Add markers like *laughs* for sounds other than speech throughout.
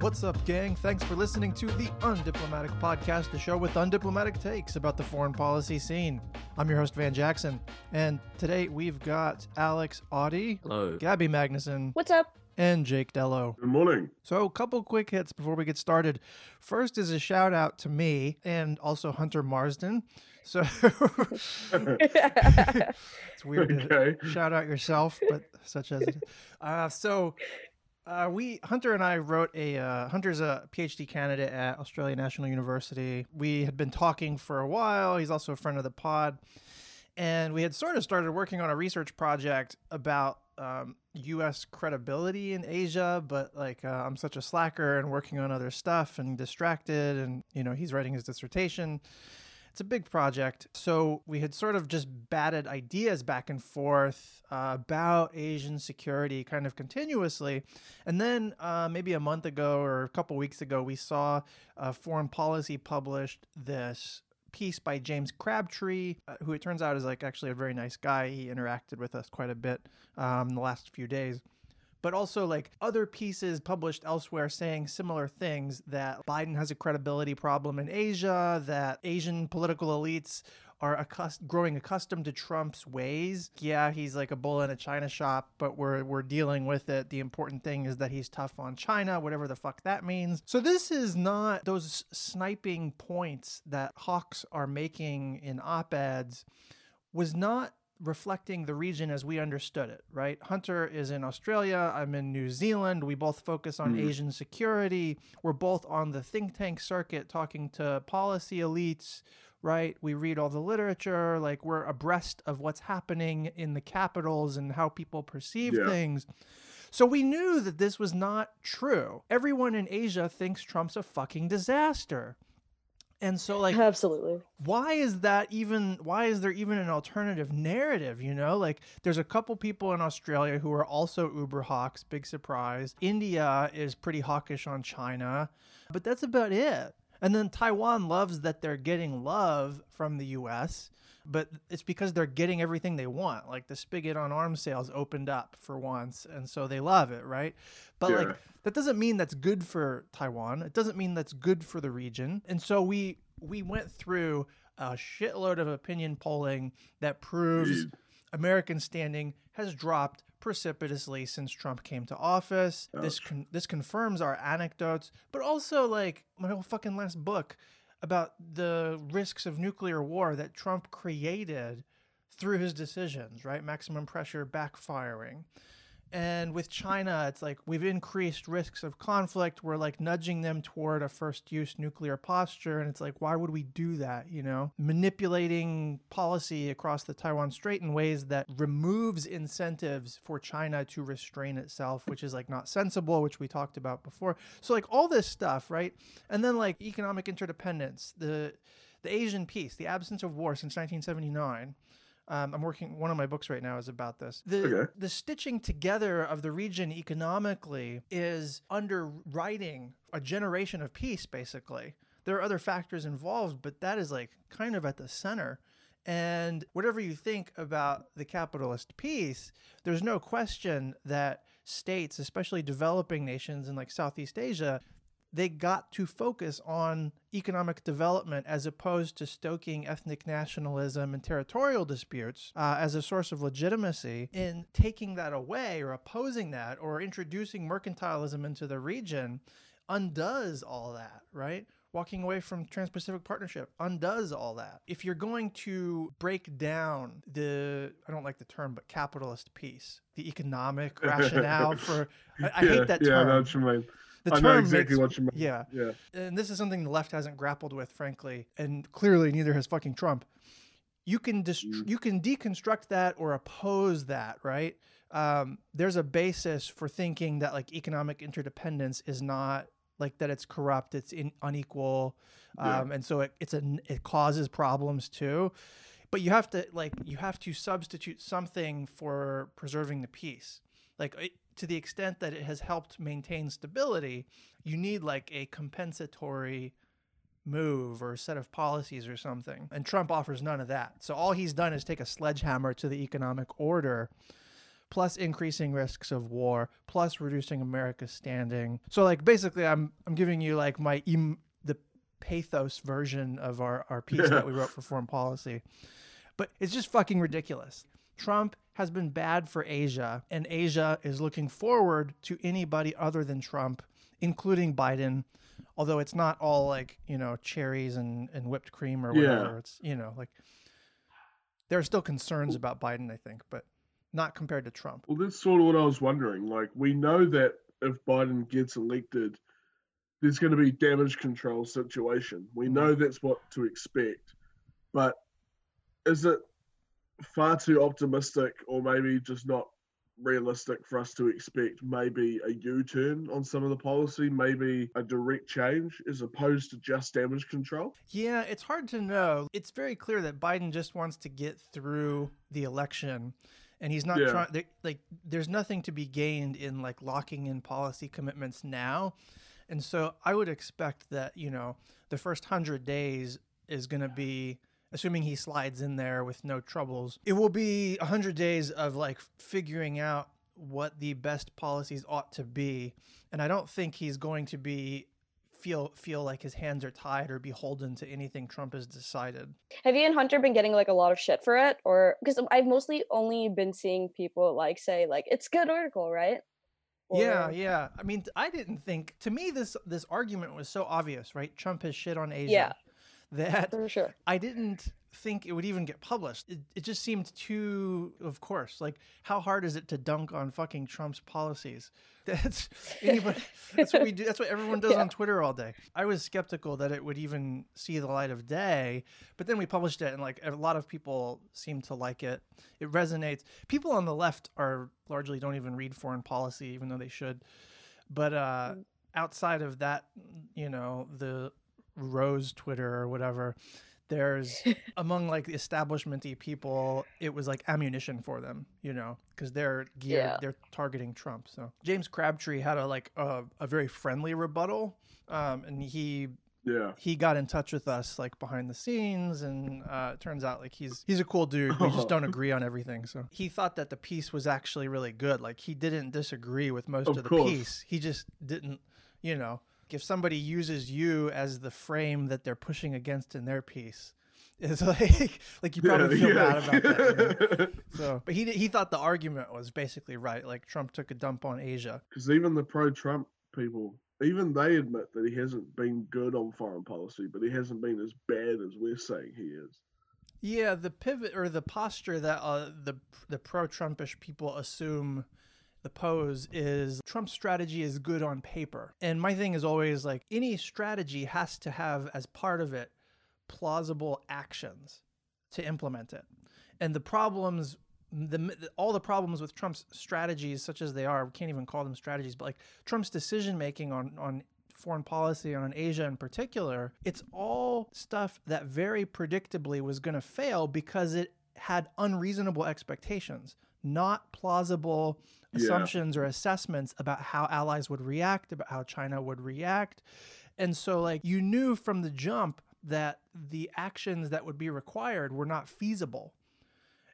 What's up, gang? Thanks for listening to the Undiplomatic Podcast, the show with undiplomatic takes about the foreign policy scene. I'm your host, Van Jackson, and today we've got Alex Auty, Hello. Gaby Magnuson, What's up? and Jake Dellow. Good morning. So, a couple quick hits before we get started. First is a shout out to me and also Hunter Marston. So, *laughs* *laughs* it's weird to Okay. shout out yourself, but such as it is. Uh, so, uh, we Hunter and I wrote a uh, Hunter's a PhD candidate at Australia National University. We had been talking for a while. He's also a friend of the pod, and we had sort of started working on a research project about um, U.S. credibility in Asia. But like, uh, I'm such a slacker and working on other stuff and distracted, and you know, he's writing his dissertation. It's a big project. So we had sort of just batted ideas back and forth uh, about Asian security kind of continuously. And then uh, maybe a month ago or a couple weeks ago, we saw uh, Foreign Policy published this piece by James Crabtree, uh, who it turns out is like actually a very nice guy. He interacted with us quite a bit um, in the last few days but also like other pieces published elsewhere saying similar things that Biden has a credibility problem in Asia, that Asian political elites are accust- growing accustomed to Trump's ways. Yeah, he's like a bull in a china shop, but we're we're dealing with it. The important thing is that he's tough on China, whatever the fuck that means. So this is not those sniping points that hawks are making in op-eds was not reflecting the region as we understood it, right? Hunter is in Australia, I'm in New Zealand. We both focus on Mhm. Asian security. We're both on the think tank circuit talking to policy elites, right? We read all the literature, like we're abreast of what's happening in the capitals and how people perceive Yeah. things. So we knew that this was not true. Everyone in Asia thinks Trump's a fucking disaster. And so like Absolutely. why is that even why is there even an alternative narrative you know? Like there's a couple people in australia who are also uber hawks big surprise. India is pretty hawkish on china but that's about it. And then taiwan loves that they're getting love from the us but it's because they're getting everything they want like the spigot on arms sales opened up for once and so they love it right but like that doesn't mean that's good for Taiwan. It doesn't mean that's good for the region. And so we we went through a shitload of opinion polling that proves. American standing has dropped precipitously since Trump came to office. This con- this confirms our anecdotes, but also like my whole fucking last book about the risks of nuclear war that Trump created through his decisions, right? Maximum pressure backfiring. And with China, it's like we've increased risks of conflict. We're like nudging them toward a first use nuclear posture. And it's like, why would we do that? You know, manipulating policy across the Taiwan Strait in ways that removes incentives for China to restrain itself, which is like not sensible, which we talked about before. So, like all this stuff, right? And then like economic interdependence, the the Asian peace, the absence of war since 1979. Um, I'm working. One of my books right now is about this. The Okay. the stitching together of the region economically is underwriting a generation of peace. Basically, there are other factors involved, but that is like kind of at the center. And whatever you think about the capitalist peace, there's no question that states, especially developing nations in like Southeast Asia, they got to focus on economic development as opposed to stoking ethnic nationalism and territorial disputes uh, as a source of legitimacy. In taking that away or opposing that or introducing mercantilism into the region undoes all that, right? Walking away from Trans Pacific Partnership undoes all that. If you're going to break down the, I don't like the term, but capitalist piece, the economic *laughs* rationale for, I, I yeah, hate that term Yeah, that's mean. The I term exactly makes, what you mean. yeah, Yeah. and this is something the left hasn't grappled with, frankly, and clearly neither has fucking Trump. You can dist- Mm. you can deconstruct that or oppose that, right? Um, there's a basis for thinking that like economic interdependence is not like that it's corrupt, it's in, unequal, Yeah. um, and so it, it's a it causes problems too. But you have to like you have to substitute something for preserving the peace. Like it, to the extent that it has helped maintain stability, you need like a compensatory move or a set of policies or something. And Trump offers none of that. So all he's done is take a sledgehammer to the economic order plus increasing risks of war, plus reducing America's standing. So like basically I'm I'm giving you like my em- the pathos version of our, our piece that we *laughs* wrote for foreign policy. But it's just fucking ridiculous. Trump has been bad for Asia, and Asia is looking forward to anybody other than Trump, including Biden. Although it's not all like, you know, cherries and, and whipped cream or whatever. Yeah. It's, you know, like there are still concerns about Biden, I think, but not compared to Trump. Well, that's sort of what I was wondering. Like, we know that if Biden gets elected, there's going to be damage control situation. We mm. know that's what to expect, but is it far too optimistic, or maybe just not realistic for us to expect maybe a U-turn on some of the policy, maybe a direct change as opposed to just damage control? Yeah, it's hard to know. It's very clear that Biden just wants to get through the election and he's not Yeah. trying like there's nothing to be gained in like locking in policy commitments now. And so I would expect that, you know, the first 100 days is going to be assuming he slides in there with no troubles. It will be 100 days of like figuring out what the best policies ought to be. And I don't think he's going to be feel feel like his hands are tied or beholden to anything Trump has decided. Have you and Hunter been getting like a lot of shit for it, or because I've mostly only been seeing people like say like it's good article, right? Yeah, yeah. I mean, I didn't think to me this this argument was so obvious, right? Trump has shit on Asia. Yeah. That for sure. I didn't think it would even get published. It, it just seemed too, of course. Like, how hard is it to dunk on fucking Trump's policies? *laughs* That's anybody. *laughs* that's what we do. That's what everyone does Yeah. on Twitter all day. I was skeptical that it would even see the light of day, but then we published it, and like a lot of people seem to like it. It resonates. People on the left are largely don't even read foreign policy, even though they should. But uh, outside of that, you know, the Rose Twitter or whatever, there's *laughs* among like the establishmenty people, it was like ammunition for them, you know, because they're geared, Yeah. they're targeting Trump. So James Crabtree had a like a, a very friendly rebuttal, um, and he Yeah. he got in touch with us like behind the scenes and uh, it turns out like he's he's a cool dude we just don't *laughs* agree on everything so he thought that the piece was actually really good like he didn't disagree with most Of of, the course. piece he just didn't you know if somebody uses you as the frame that they're pushing against in their piece *laughs* it's like like you probably feel bad about that you know? so but he he thought the argument was basically right like trump took a dump on asia Because even the pro-Trump people, even they admit that he hasn't been good on foreign policy, but he hasn't been as bad as we're saying he is. Yeah, the pivot or the posture that uh, the the pro-Trumpish people assume the pose is Trump's strategy is good on paper. And my thing is always like any strategy has to have as part of it plausible actions to implement it. And the problems the all the problems with Trump's strategies such as they are, we can't even call them strategies, but like Trump's decision making on on foreign policy on Asia in particular, it's all stuff that very predictably was going to fail because it had unreasonable expectations, not plausible Yeah. assumptions or assessments about how allies would react, about how China would react. And so, like, you knew from the jump that the actions that would be required were not feasible.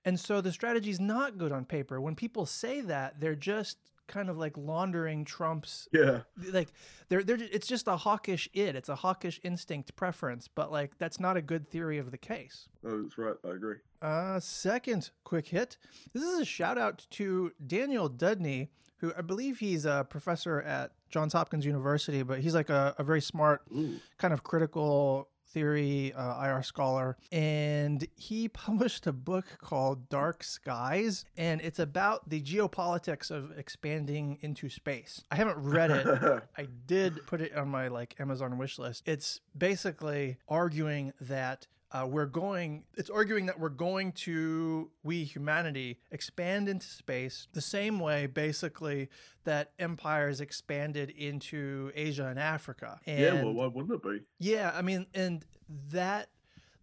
And so the strategy is not good on paper. When people say that, they're just kind of like laundering Trump's Yeah. like they're they're it's just a hawkish id. It's a hawkish instinct preference, but like that's not a good theory of the case. No, that's right. I agree. Uh second quick hit. This is a shout out to Daniel Deudney, who I believe he's a professor at Johns Hopkins University, but he's like a, a very smart Ooh. kind of critical theory uh, IR scholar, and he *laughs* published a book called Dark Skies, and it's about the geopolitics of expanding into space. I haven't read it. *laughs* I did put it on my like Amazon wish list. It's basically arguing that uh, we're going. It's arguing that we're going to we humanity expand into space the same way, basically that empires expanded into Asia and Africa. And yeah, well, why wouldn't it be? yeah, I mean, and that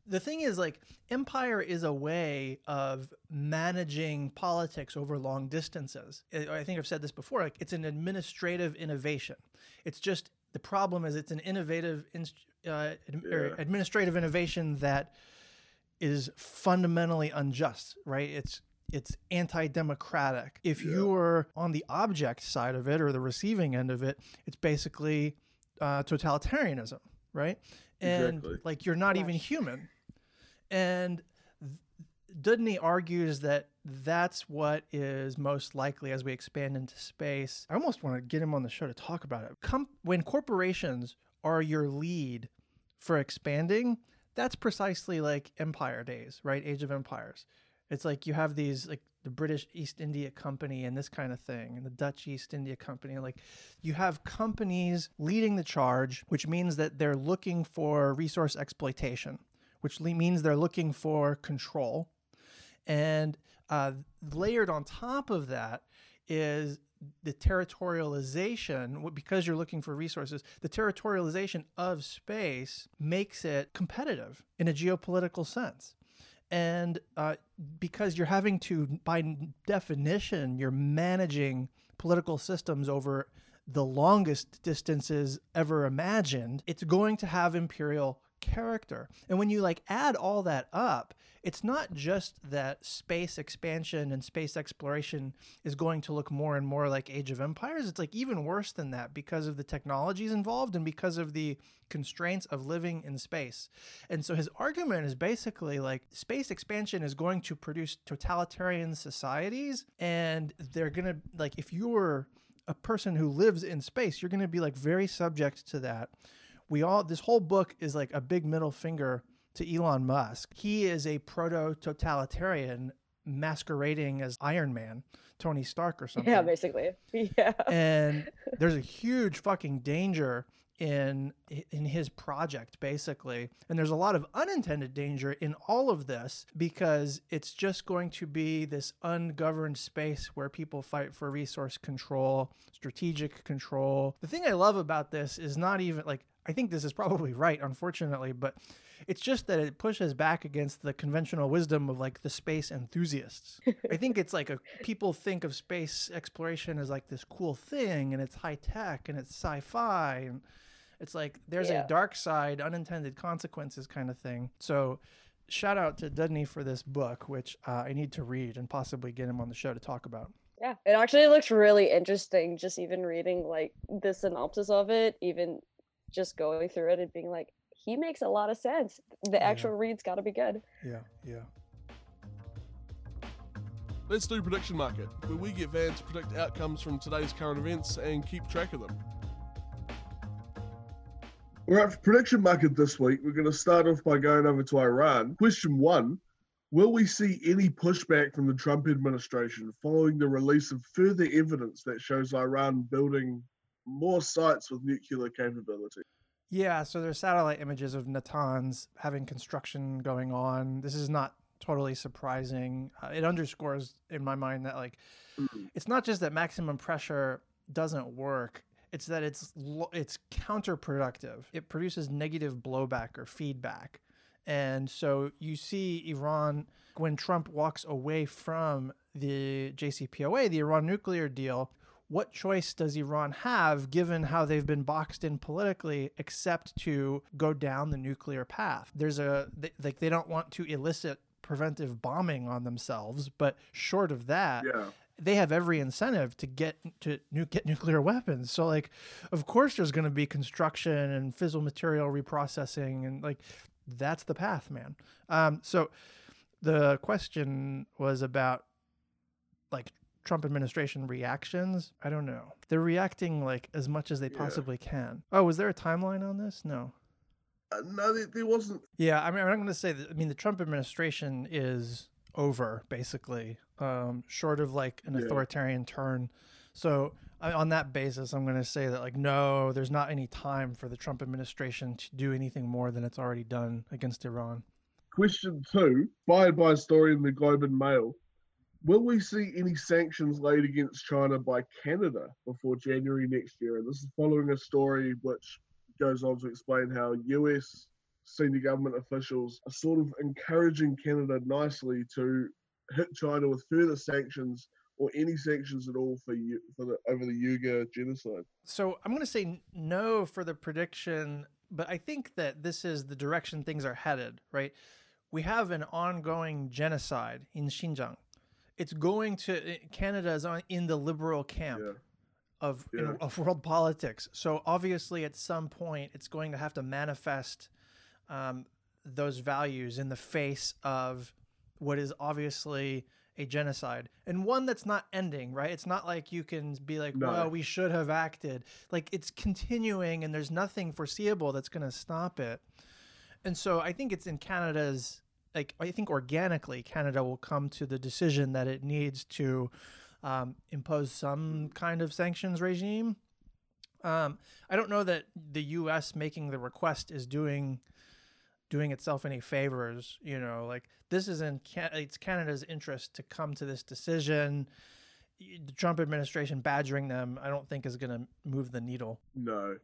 the thing is like empire is a way of managing politics over long distances. I I think I've said this before. Like it's an administrative innovation. It's just the problem is it's an innovative inst- uh, ad- Yeah. administrative innovation that is fundamentally unjust. Right? It's it's anti-democratic. If Yeah. you're on the object side of it or the receiving end of it, it's basically uh, totalitarianism, right? And Exactly. like you're not even human. And Deudney argues that that's what is most likely as we expand into space. I almost want to get him on the show to talk about it. Com- when corporations are your lead for expanding, that's precisely like empire days, right? Age of empires. It's like you have these like the British East India Company and this kind of thing, and the Dutch East India Company. Like you have companies leading the charge, which means that they're looking for resource exploitation, which means they're looking for control. And uh, layered on top of that is the territorialization, because you're looking for resources, the territorialization of space makes it competitive in a geopolitical sense. And uh, because you're having to, by definition, you're managing political systems over the longest distances ever imagined, it's going to have imperial character. And when you like add all that up, it's not just that space expansion and space exploration is going to look more and more like Age of Empires. It's like even worse than that because of the technologies involved and because of the constraints of living in space. And so his argument is basically like space expansion is going to produce totalitarian societies and they're going to like if you're a person who lives in space, you're going to be like very subject to that. We all this whole book is like a big middle finger to Elon Musk. He is a proto totalitarian masquerading as Iron Man, Tony Stark or something Yeah, basically. *laughs* Yeah. and there's a huge fucking danger in in his project basically and there's a lot of unintended danger in all of this because it's just going to be this ungoverned space where people fight for resource control strategic control the thing i love about this is not even like i think this is probably right unfortunately but it's just that it pushes back against the conventional wisdom of like the space enthusiasts. I think it's like a people think of space exploration as like this cool thing and it's high tech and it's sci-fi and it's like there's Yeah. a dark side, unintended consequences kind of thing. So shout out to Deudney for this book, which uh, I need to read and possibly get him on the show to talk about. Yeah. It actually looks really interesting just even reading like the synopsis of it, even just going through it and being like, he makes a lot of sense. The actual read's gotta be good. Yeah, yeah. Let's do Prediction Market, where we get Van to predict outcomes from today's current events and keep track of them. All right, for prediction market this week, we're going to start off by going over to Iran. Question one Will we see any pushback from the Trump administration following the release of further evidence that shows Iran building more sites with nuclear capability? Yeah, so there's satellite images of Natanz having construction going on. This is not totally surprising. Uh, it underscores in my mind that like Mm. it's not just that maximum pressure doesn't work. It's that it's lo- it's counterproductive. It produces negative blowback or feedback. And so you see Iran when Trump walks away from the JCPOA, the Iran nuclear deal, what choice does Iran have given how they've been boxed in politically except to go down the nuclear path? There's a they, like they don't want to elicit preventive bombing on themselves, but short of that, Yeah. they have every incentive to get to nu- get nuclear weapons. So like, of course, there's going to be construction and fissile material reprocessing, and like, that's the path, man. Um, so the question was about like Trump administration reactions. I don't know. They're reacting like as much as they Yeah. possibly can. Oh, was there a timeline on this? No. Uh, no, there, there wasn't. Yeah, I mean, I'm going to say that. I mean, the Trump administration is over, basically, um, short of like an Yeah. authoritarian turn. So, I, on that basis, I'm going to say that, like, no, there's not any time for the Trump administration to do anything more than it's already done against Iran. Question two, fired by a story in the Globe and Mail. Will we see any sanctions laid against China by Canada before January next year? And this is following a story which goes on to explain how US senior government officials are sort of encouraging Canada nicely to hit China with further sanctions or any sanctions at all for you for the over the Uyghur genocide. So, I'm going to say no for the prediction, but I think that this is the direction things are headed, right? We have an ongoing genocide in Xinjiang. It's going to Canada is on in the liberal camp Yeah. of in- of world politics. So obviously, at some point, it's going to have to manifest um, those values in the face of what is obviously a genocide and one that's not ending. Right? It's not like you can be like, No. "Well, we should have acted." Like it's continuing, and there's nothing foreseeable that's going to stop it. And so I think it's in Canada's like I think organically Canada will come to the decision that it needs to um, impose some kind of sanctions regime. Um, I don't know that the U.S. making the request is doing doing itself any favors. You know, like this is in Can- it's Canada's interest to come to this decision. The Trump administration badgering them, I don't think is going to move the needle. No,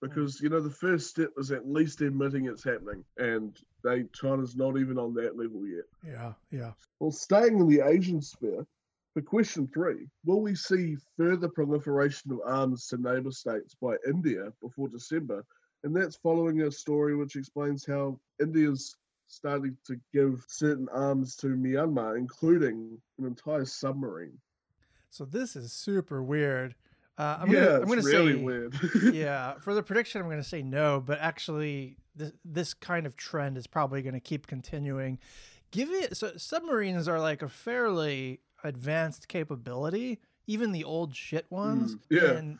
because you know the first step is at least admitting it's happening, and they China's not even on that level yet. Yeah, yeah. Well, staying in the Asian sphere, for question three, will we see further proliferation of arms to neighbour states by India before December? And that's following a story which explains how India's starting to give certain arms to Myanmar, including an entire submarine. So this is super weird. Uh, I'm yeah, gonna, I'm it's gonna really say, weird. *laughs* yeah, for the prediction, I'm going to say no, but actually, this this kind of trend is probably going to keep continuing. Give it so submarines are like a fairly advanced capability, even the old shit ones. Mm, yeah. and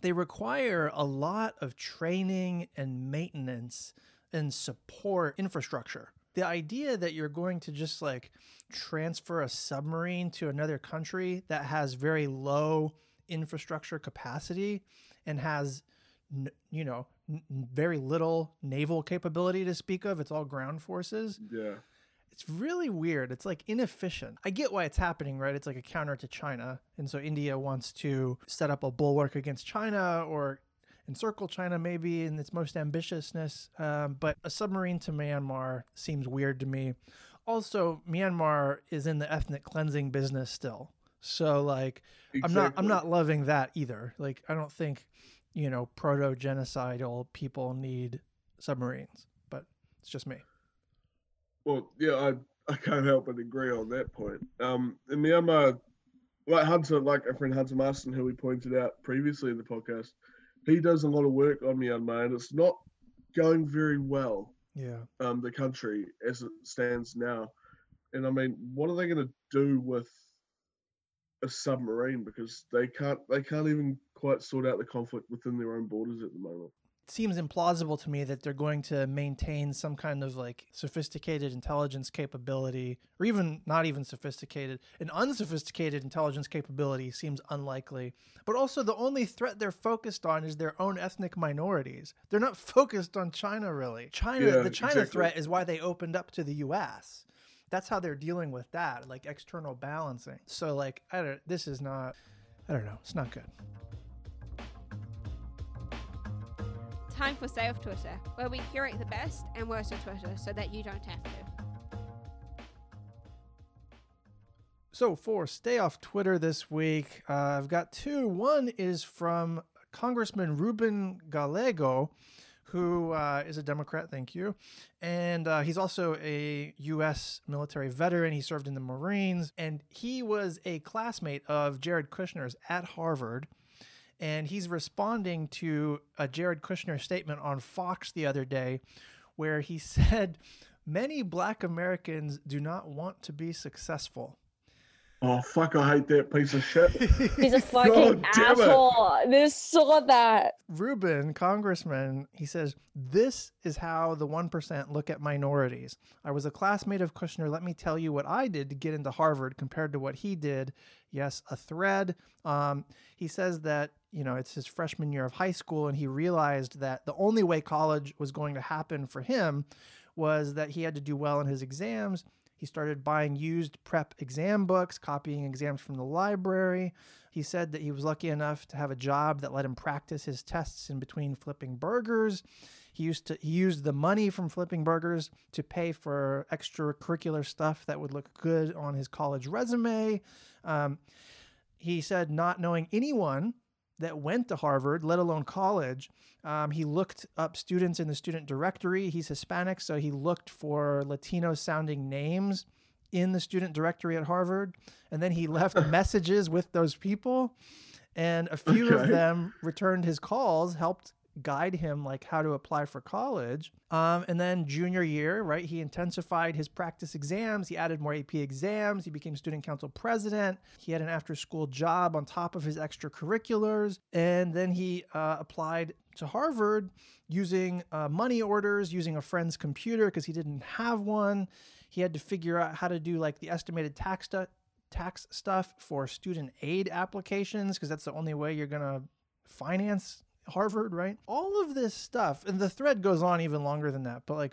they require a lot of training and maintenance and support infrastructure. The idea that you're going to just like transfer a submarine to another country that has very low infrastructure capacity and has n- you know n- very little naval capability to speak of. It's all ground forces. Yeah. it's really weird. It's like inefficient. I get why it's happening right? It's like a counter to china. And so india wants to set up a bulwark against china or encircle china maybe in its most ambitiousness. Um, but a submarine to myanmar seems weird to me. Also myanmar is in the ethnic cleansing business still so like I'm not I'm not loving that either. Like I don't think, you know, proto genocidal people need submarines, but it's just me. Well, yeah, I, I can't help but agree on that point. Um, in Myanmar, like Hunter, like our friend Hunter Marston, who we pointed out previously in the podcast, he does a lot of work on Myanmar, and it's not going very well. Yeah. Um, the country as it stands now, and I mean, what are they going to do with a submarine? Because they can't, they can't even quite sort out the conflict within their own borders at the moment. It seems implausible to me that they're going to maintain some kind of like sophisticated intelligence capability or even not even sophisticated an unsophisticated intelligence capability seems unlikely but also the only threat they're focused on is their own ethnic minorities they're not *laughs* focused on china really china Yeah, the china exactly. threat is why they opened up to the us that's how they're dealing with that like external balancing so like i don't this is not i don't know it's not good Time for Stay Off Twitter, where we curate the best and worst of Twitter so that you don't have to. So for stay off Twitter this week, uh, I've got two. One is from Congressman Ruben Gallego, who uh, is a Democrat. Thank you, and uh, he's also a U.S. military veteran. He served in the Marines, and he was a classmate of Jared Kushner's at Harvard. And he's responding to a Jared Kushner statement on Fox the other day, where he *laughs* said, "Many Black Americans do not want to be successful." Oh fuck! I hate that piece of shit. *laughs* He's a fucking God damn it. asshole. They saw that. Ruben, congressman, he says, This is how the 1% look at minorities. I was a classmate of Kushner. Let me tell you what I did to get into Harvard compared to what he did. Yes, a thread. Um, he says that, you know, it's his freshman year of high school, and he realized that the only way college was going to happen for him was that he had to do well in his exams. He started buying used prep exam books, copying exams from the library. He said that he was lucky enough to have a job that let him practice his tests in between flipping burgers. He used to he used the money from flipping burgers to pay for extracurricular stuff that would look good on his college resume. Um, he said not knowing anyone that went to Harvard, let alone college. Um, he looked up students in the student directory. He's Hispanic, so he looked for Latino sounding names in the student directory at Harvard, and then he left *laughs* messages with those people, and a few of them returned his calls, helped guide him like how to apply for college. Um, and then junior year, right, he intensified his practice exams. He added more AP exams. He became student council president. He had an after-school job on top of his extracurriculars, and then he uh, applied to Harvard using uh, money orders, using a friend's computer because he didn't have one. He had to figure out how to do like the estimated tax stu- tax stuff for student aid applications because that's the only way you're gonna finance Harvard, right? All of this stuff, and the thread goes on even longer than that, but like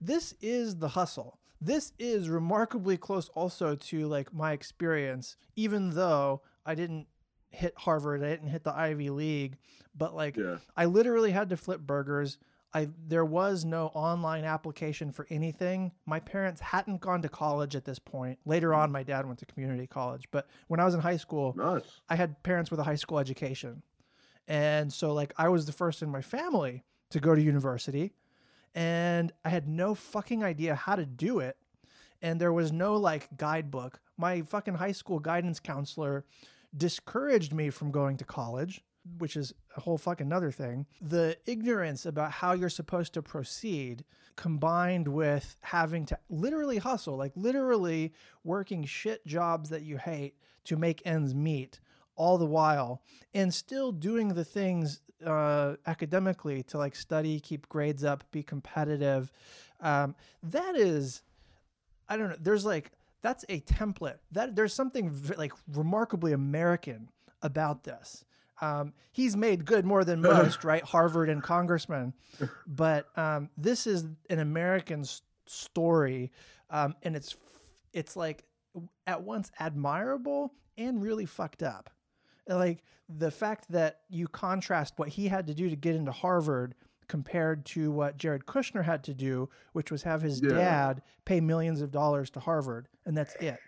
this is the hustle. This is remarkably close also to like my experience, even though I didn't hit Harvard, I didn't hit the Ivy League, but like Yeah. I literally had to flip burgers. I there was no online application for anything. My parents hadn't gone to college at this point. Later on, mm. my dad went to community college, but when I was in high school, Nice. I had parents with a high school education. And so like I was the first in my family to go to university and I had no fucking idea how to do it. And there was no like guidebook. My fucking high school guidance counselor discouraged me from going to college, which is a whole fucking another thing. The ignorance about how you're supposed to proceed combined with having to literally hustle, like literally working shit jobs that you hate to make ends meet all the while and still doing the things uh, academically to like study, keep grades up, be competitive. Um, that is, I don't know. There's like that's a template. That there's something v- like remarkably American about this. Um, he's made good more than *laughs* most, right? Harvard and congressman, but um, this is an American s- story, um, and it's it's like at once admirable and really fucked up. Like the fact that you contrast what he had to do to get into Harvard compared to what Jared Kushner had to do, which was have his Yeah. dad pay millions of dollars to Harvard, and that's it.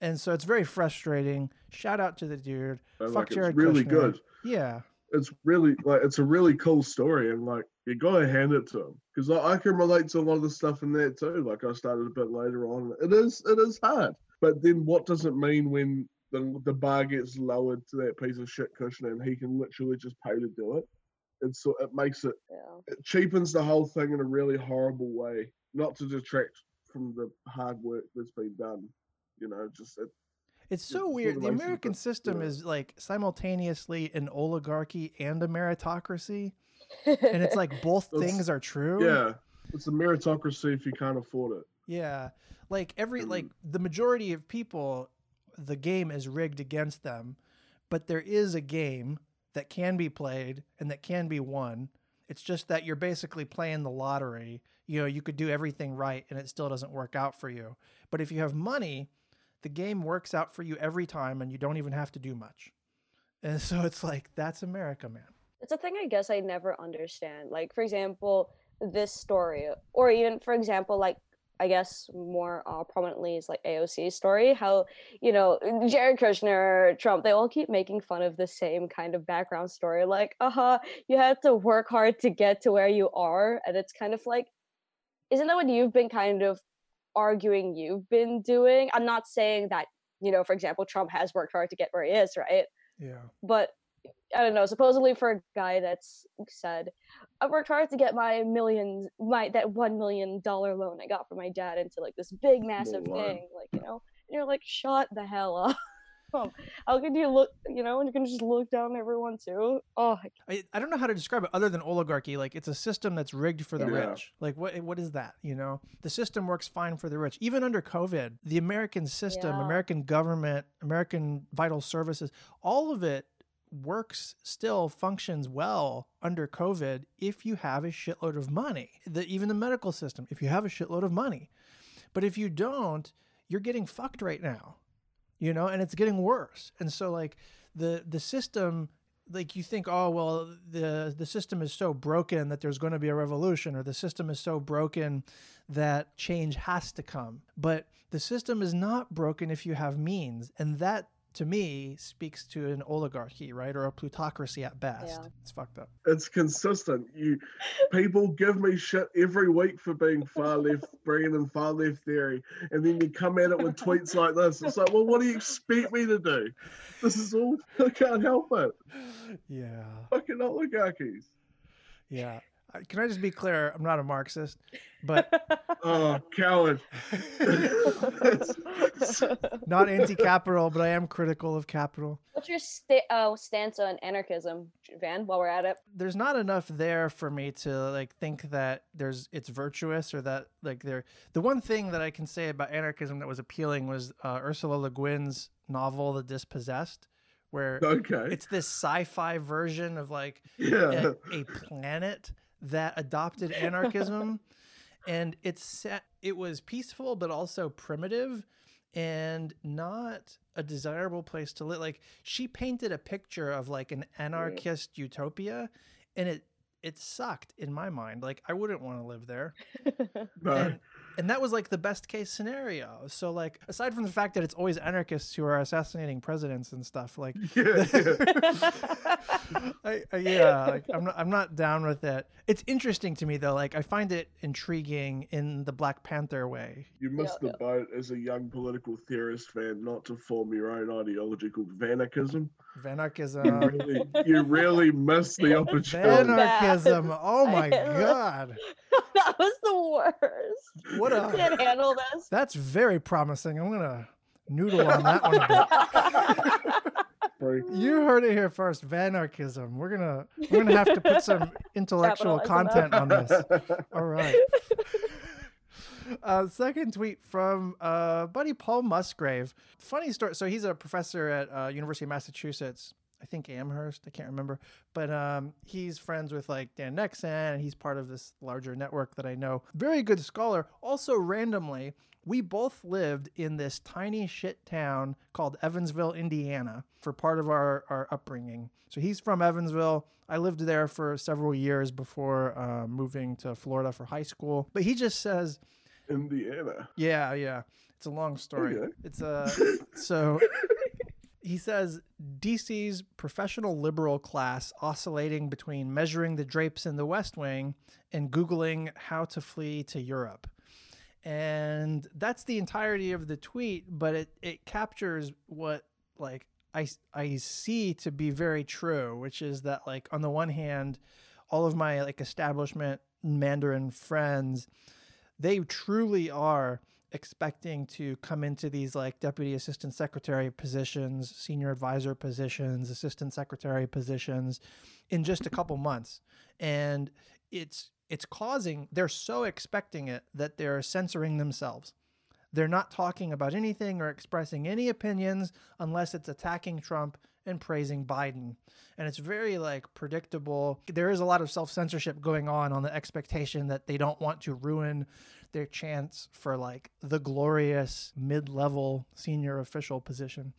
And so it's very frustrating. Shout out to the dude. Fuck like, it's Jared really Kushner. good. Yeah. It's really like it's a really cool story, and like you gotta hand it to him because I, I can relate to a lot of the stuff in there too. Like I started a bit later on. It is it is hard, but then what does it mean when the the bar gets lowered to that piece of shit Kushner, and he can literally just pay to do it? It's so it makes it Yeah. it cheapens the whole thing in a really horrible way. Not to detract from the hard work that's been done, you know. Just it, It's so it's weird. The the American that- system yeah. is like simultaneously an oligarchy and a meritocracy. And it's like *laughs* both That's- things are true. yeah, it's a meritocracy if you can't afford it. Yeah. Like every Mm. like the majority of people the game is rigged against them, but there is a game that can be played and that can be won. It's just that you're basically playing the lottery. You know, you could do everything right and it still doesn't work out for you. But if you have money, the game works out for you every time and you don't even have to do much. And so it's like that's America, man. it's a thing I guess I never understand. Like, for example, this story, or even, for example, like, I guess more uh, prominently is like AOC's story. How, you know, Jared Kushner, Trump, they all keep making fun of the same kind of background story. Like, uh huh, you had to work hard to get to where you are. And it's kind of like, isn't that what you've been kind of arguing you've been doing? I'm not saying that, you know, for example, Trump has worked hard to get where he is, right? Yeah. but I don't know. Supposedly, for a guy that's said, I worked hard to get my millions, my that one million dollar loan I got from my dad into like this big, oh, massive Lord. thing, like you know. And you're like, shut the hell up. *laughs* How could you look? You know, and you can just look down everyone too. Oh, I, I don't know how to describe it other than oligarchy. Like it's a system that's rigged for the Yeah. rich. Like what what is that? You know, the system works fine for the rich. Even under COVID, the American system, Yeah. American government, American vital services, all of it works still functions well under COVID if you have a shitload of money. The, even the medical system, if you have a shitload of money. But if you don't, you're getting fucked right now. You know, and it's getting worse. And so like the the system like you think oh well the the system is so broken that there's going to be a revolution or the system is so broken that change has to come but the system is not broken if you have means and that to me speaks to an oligarchy, right, or a plutocracy at best. Yeah. It's fucked up. It's consistent. You people give me shit every week for being far left, bringing in far left theory, and then you come at it with tweets like this. It's like, well, what do you expect me to do? This is all. *laughs* I can't help it. Yeah. Fucking oligarchies. Yeah. Can I just be clear? I'm not a Marxist, but *laughs* Oh, coward. *laughs* not anti-capital, but I am critical of capital. What's your sta- uh, stance on anarchism, Van? While we're at it, There's not enough there for me to like think that there's it's virtuous or that like there. The one thing that I can say about anarchism that was appealing was uh, Ursula Le Guin's novel, The Dispossessed, where Okay. it's this sci-fi version of like yeah. a, a planet that adopted *laughs* anarchism and it's set, it was peaceful but also primitive and not a desirable place to live. Like she painted a picture of like an anarchist utopia and it it sucked in my mind. Like i wouldn't want to live there. *laughs* No. and, and that was like the best case scenario so like aside from the fact that it's always anarchists who are assassinating presidents and stuff like *laughs* yeah, yeah. *laughs* I, I, yeah, like, I'm not. I'm not down with it. It's interesting to me though. Like I find it intriguing in the Black Panther way. You missed Yeah, the boat as a young political theorist fan not to form your own ideology called vanarchism. You really, you really missed the *laughs* opportunity. Vanarchism. Oh my god. *laughs* that was the worst. What a- can't handle this. That's very promising. I'm gonna noodle on that one a bit. *laughs* You heard it here first. Vanarchism. We're gonna we're gonna have to put some *laughs* intellectual Capitalize on content on this. All right. Uh, second tweet from uh, buddy Paul Musgrave. Funny story. So he's a professor at uh, University of Massachusetts. I think Amherst. I can't remember, but um, he's friends with like Dan Nexon, and he's part of this larger network that I know. Very good scholar. Also, randomly, we both lived in this tiny shit town called Evansville, Indiana, for part of our our upbringing. So he's from Evansville. I lived there for several years before uh, moving to Florida for high school. But he just says, Indiana. yeah, yeah. It's a long story. Okay. It's a so *laughs* he says DC's professional liberal class oscillating between measuring the drapes in the West Wing and googling how to flee to Europe. And that's the entirety of the tweet, but it it captures what like I I see to be very true, which is that like on the one hand, all of my like establishment Mandarin friends they truly are expecting to come into these like deputy assistant secretary positions, senior advisor positions, assistant secretary positions in just a couple months. And it's it's causing they're so expecting it that they're censoring themselves. They're not talking about anything or expressing any opinions unless it's attacking Trump and praising Biden. And it's very like predictable. There is a lot of self-censorship going on on the expectation that they don't want to ruin their chance for like the glorious mid-level senior official position.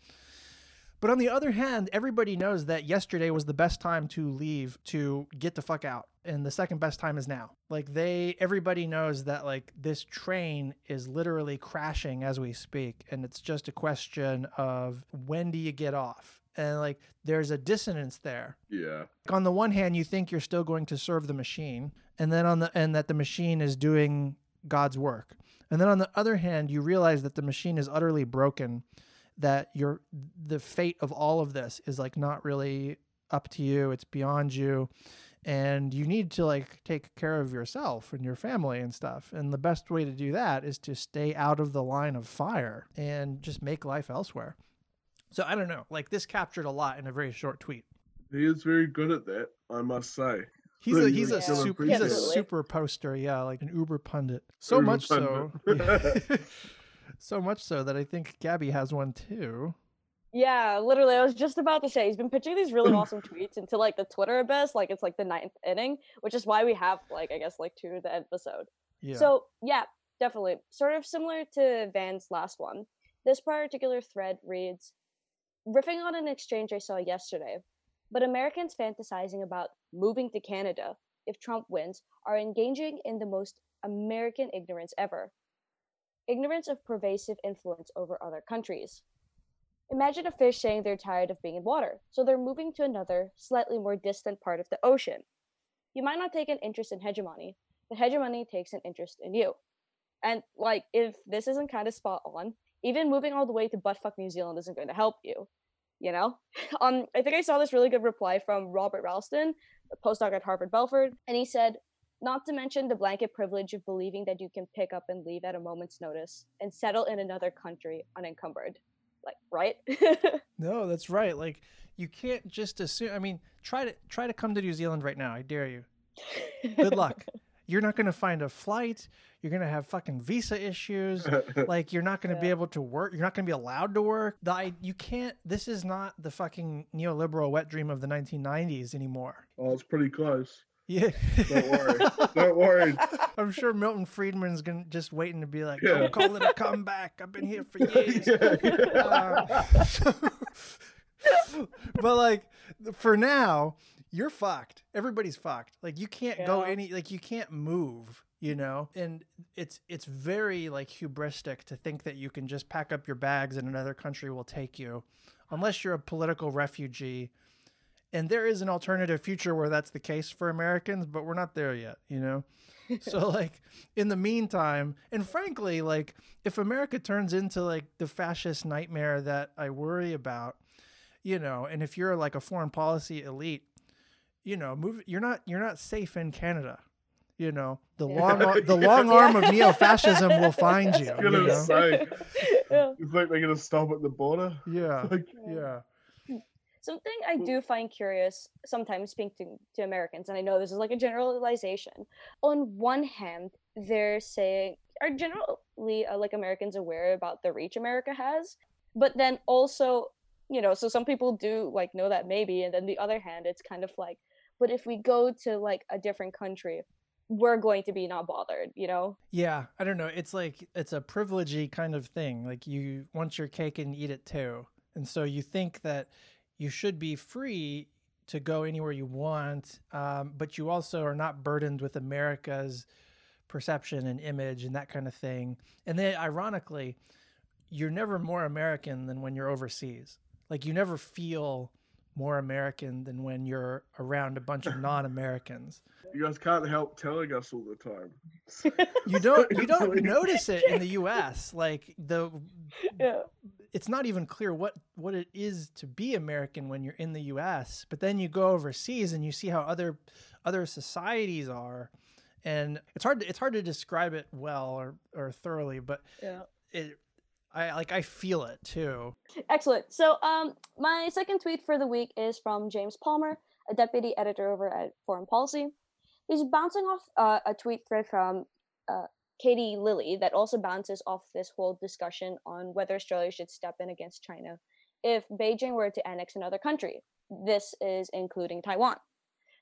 But on the other hand, everybody knows that yesterday was the best time to leave to get the fuck out. And the second best time is now. Like they everybody knows that like this train is literally crashing as we speak and it's just a question of when do you get off? And like there's a dissonance there Yeah. on the one hand you think you're still going to serve the machine and then on the and that the machine is doing god's work. And then on the other hand you realize that the machine is utterly broken that your the fate of all of this is like not really up to you it's beyond you and you need to like take care of yourself and your family and stuff. And the best way to do that is to stay out of the line of fire and just make life elsewhere. So i don't know like this captured a lot in a very short tweet. He is very good at that, I must say. He's a he's a gonna super he's a super poster, yeah, like an Uber pundit. So Uber much so, pundit. *laughs* *laughs* so much so that I think Gabby has one too. Yeah, literally, I was just about to say he's been pitching these really *clears throat* awesome tweets into like the Twitter abyss, like it's like the ninth inning, which is why we have like I guess like two of the episode. Yeah. So yeah, definitely, sort of similar to Van's last one. This particular thread reads, riffing on an exchange I saw yesterday, but Americans fantasizing about moving to Canada if Trump wins are engaging in the most American ignorance ever. Ignorance of pervasive influence over other countries. Imagine a fish saying they're tired of being in water, so they're moving to another, slightly more distant part of the ocean. You might not take an interest in hegemony, but hegemony takes an interest in you. And like, if this isn't kind of spot on, even moving all the way to buttfuck New Zealand isn't going to help you. You know, *laughs* um, I think I saw this really good reply from Robert Ralston, a postdoc at Harvard Belfer, and he said, not to mention the blanket privilege of believing that you can pick up and leave at a moment's notice and settle in another country unencumbered. Like, right? *laughs* No, that's right. Like you can't just assume. I mean, try to try to come to New Zealand right now. I dare you. Good luck. *laughs* You're not going to find a flight. You're going to have fucking visa issues. *laughs* like you're not going to be able to work. You're not going to be allowed to work. The, I, you can't. This is not the fucking neoliberal wet dream of the 1990s anymore. oh, it's pretty close. Yeah. Don't worry. *laughs* Don't worry. I'm sure Milton Friedman's gonna just waiting to be like, Yeah. "Don't call it a comeback. I've been here for *laughs* years." Yeah, yeah. Uh, but like for now, you're fucked. Everybody's fucked. Like you can't go any like you can't move, you know? And it's it's very like hubristic to think that you can just pack up your bags and another country will take you unless you're a political refugee. And there is an alternative future where that's the case for Americans, but we're not there yet, you know? *laughs* so like in the meantime and frankly like if america turns into like the fascist nightmare that i worry about you know and if you're like a foreign policy elite you know move you're not you're not safe in canada you know the Yeah. long ar- *laughs* the long arm of neo-fascism will find you, I was you gonna know? say, *laughs* yeah. you think they're gonna stop at the border? yeah *laughs* Like, yeah Something I do find curious sometimes speaking to, to Americans, and I know this is like a generalization. On one hand, they're saying, are generally uh, like Americans aware about the reach America has? But then also, you know, so some people do like know that maybe, and then the other hand, it's kind of like, but if we go to like a different country, we're going to be not bothered, you know? yeah i don't know it's like it's a privilegey kind of thing like you want your cake and eat it too and so you think that you should be free to go anywhere you want um, but you also are not burdened with america's perception and image and that kind of thing and then ironically you're never more american than when you're overseas like you never feel more american than when you're around a bunch of *laughs* non-americans you guys can't help telling us all the time. *laughs* you don't you don't notice it in the US like the *laughs* Yeah. it's not even clear what what it is to be American when you're in the US but then you go overseas and you see how other other societies are and it's hard to, it's hard to describe it well or or thoroughly but Yeah. it I like I feel it too Excellent. So, um, my second tweet for the week is from James Palmer, a deputy editor over at Foreign Policy. He's bouncing off uh, a tweet thread from uh, Katie Lilly that also bounces off this whole discussion on whether Australia should step in against China if Beijing were to annex another country. This is including Taiwan.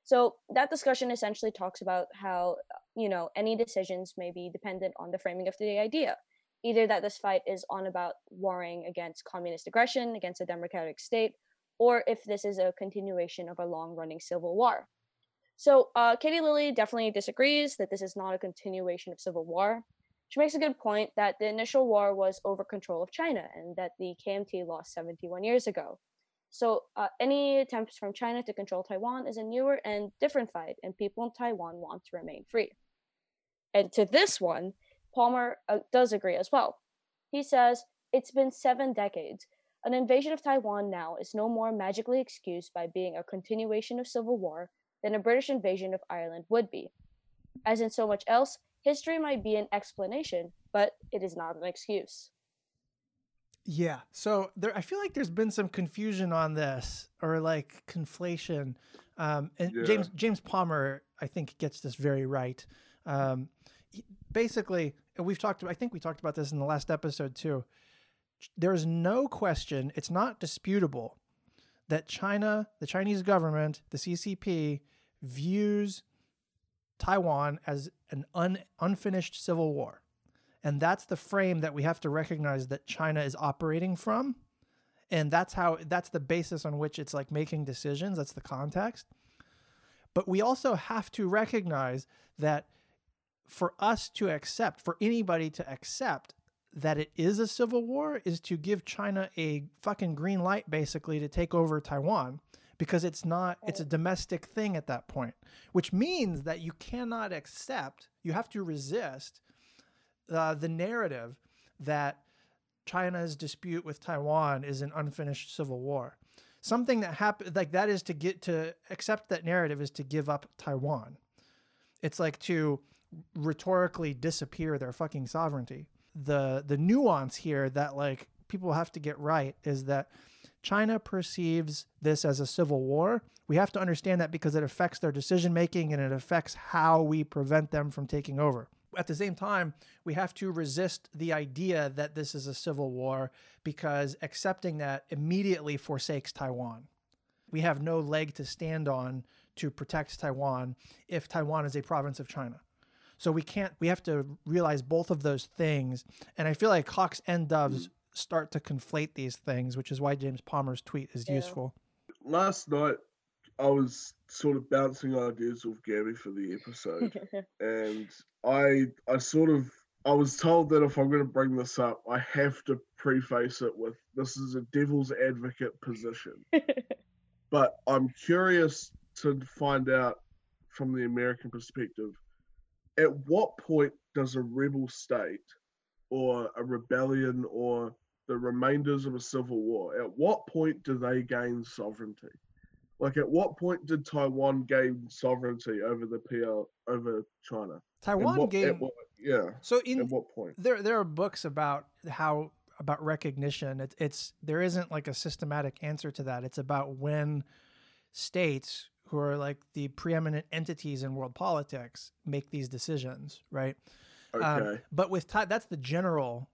So that discussion essentially talks about how you know any decisions may be dependent on the framing of the idea either that this fight is on about warring against communist aggression against a democratic state, or if this is a continuation of a long running civil war. So, uh, Katie Lilly definitely disagrees that this is not a continuation of civil war. She makes a good point that the initial war was over control of China and that the KMT lost 71 years ago. So, uh, any attempts from China to control Taiwan is a newer and different fight, and people in Taiwan want to remain free. And to this one, Palmer uh, does agree as well. He says, It's been seven decades. An invasion of Taiwan now is no more magically excused by being a continuation of civil war than a British invasion of Ireland would be. As in so much else, history might be an explanation, but it is not an excuse. Yeah. So there, I feel like there's been some confusion on this, or like conflation. Um, and Yeah. James James Palmer, I think, gets this very right. Um, he- basically, and we've talked. I think we talked about this in the last episode too. There is no question; it's not disputable that China, the Chinese government, the CCP, views Taiwan as an un, unfinished civil war. And that's the frame that we have to recognize that China is operating from. And that's how that's the basis on which it's like making decisions. That's the context. But we also have to recognize that for us to accept, for anybody to accept that it is a civil war is to give China a fucking green light basically to take over Taiwan because it's not it's a domestic thing at that point which means that you cannot accept you have to resist uh, the narrative that China's dispute with Taiwan is an unfinished civil war. Something that happened like that is to get to accept that narrative is to give up Taiwan. It's like to rhetorically disappear their fucking sovereignty the the nuance here that like people have to get right is that China perceives this as a civil war. We have to understand that because it affects their decision making and it affects how we prevent them from taking over. At the same time, we have to resist the idea that this is a civil war because accepting that immediately forsakes Taiwan. We have no leg to stand on to protect Taiwan if Taiwan is a province of China. So we can't, we have to realize both of those things. And I feel like Hawks and Doves start to conflate these things, which is why James Palmer's tweet is Yeah. useful. Last night, I was sort of bouncing ideas with Gary for the episode, *laughs* and I I sort of I was told that if I'm going to bring this up, I have to preface it with this is a devil's advocate position. *laughs* but I'm curious to find out from the American perspective at what point does a rebel state or a rebellion or the remainders of a civil war, at what point do they gain sovereignty? Like, at what point did Taiwan gain sovereignty over the PL over China? Taiwan what- at game. what- yeah. So in At what point? there there are books about how about recognition. It's it's there isn't like a systematic answer to that. It's about when states who are like the preeminent entities in world politics make these decisions, right? Okay. Um, but with Tai, that's the general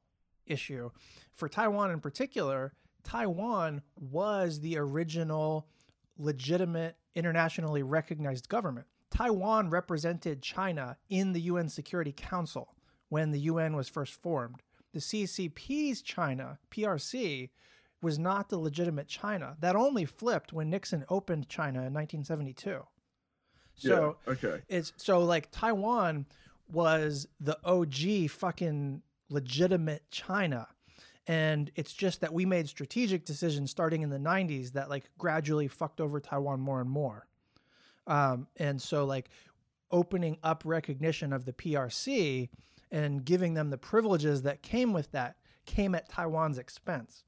issue. For Taiwan in particular, Taiwan was the original legitimate internationally recognized government. Taiwan represented China in the UN Security Council when the UN was first formed. The CCP's China, PRC, was not the legitimate China. That only flipped when Nixon opened China in 1972. So yeah. Okay. it's so like Taiwan was the OG fucking legitimate China. And it's just that we made strategic decisions starting in the 90s that like gradually fucked over Taiwan more and more. Um, and so like opening up recognition of the PRC and giving them the privileges that came with that came at Taiwan's expense.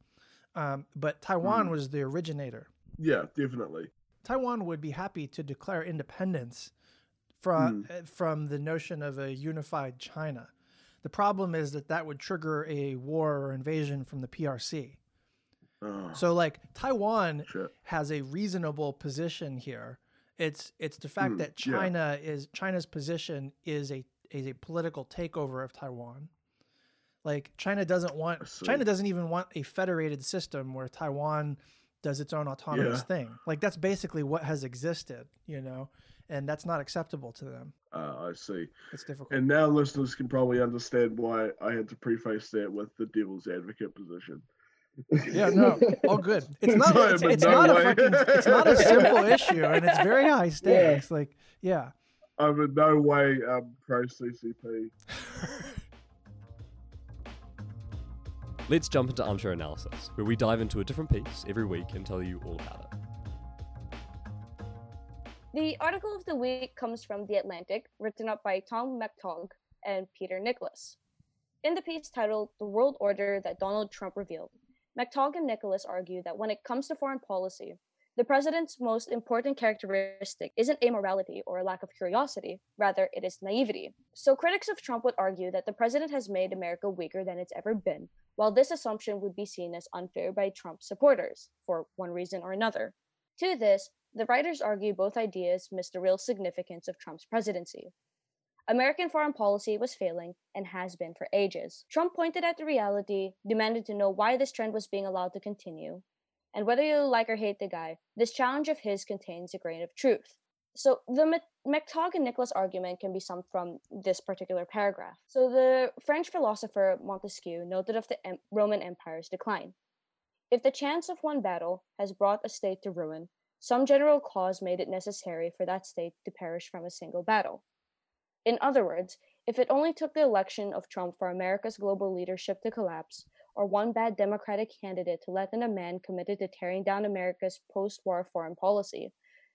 Um, but Taiwan Mm. was the originator. Yeah, definitely. Taiwan would be happy to declare independence from uh, from the notion of a unified China. The problem is that that would trigger a war or invasion from the PRC. Oh, So like Taiwan shit. has a reasonable position here. It's it's the fact Hmm, that yeah. China is China's position is a is a political takeover of Taiwan. Like China doesn't want. China doesn't even want a federated system where Taiwan does its own autonomous Yeah. thing. Like that's basically what has existed, you know, and that's not acceptable to them. Uh, I see. It's difficult. And now listeners can probably understand why I had to preface that with the devil's advocate position. yeah, no, all good. *laughs* It's not. Sorry, it's it's no not a fucking. It's not a simple issue, and it's very high *laughs* stakes. Like, yeah. I'm in no way um, pro CCP. *laughs* Let's jump into Armchair Analysis, where we dive into a different piece every week and tell you all about it. The article of the week comes from The Atlantic, written up by Tom McTague and Peter Nicholas. In the piece titled The World Order That Donald Trump Revealed, McTague and Nicholas argue that when it comes to foreign policy, the president's most important characteristic isn't amorality or a lack of curiosity, rather, it is naivety. So, critics of Trump would argue that the president has made America weaker than it's ever been, while this assumption would be seen as unfair by Trump supporters, for one reason or another. To this, the writers argue both ideas miss the real significance of Trump's presidency. American foreign policy was failing and has been for ages. Trump pointed at the reality, demanded to know why this trend was being allowed to continue, and whether you like or hate the guy, this challenge of his contains a grain of truth. So the Mc- and Nicholas argument can be summed from this particular paragraph. So the French philosopher Montesquieu noted of the Roman Empire's decline. If the chance of one battle has brought a state to ruin, some general cause made it necessary for that state to perish from a single battle. In other words, If it only took the election of Trump for America's global leadership to collapse, or one bad Democratic candidate to let in a man committed to tearing down America's post war foreign policy,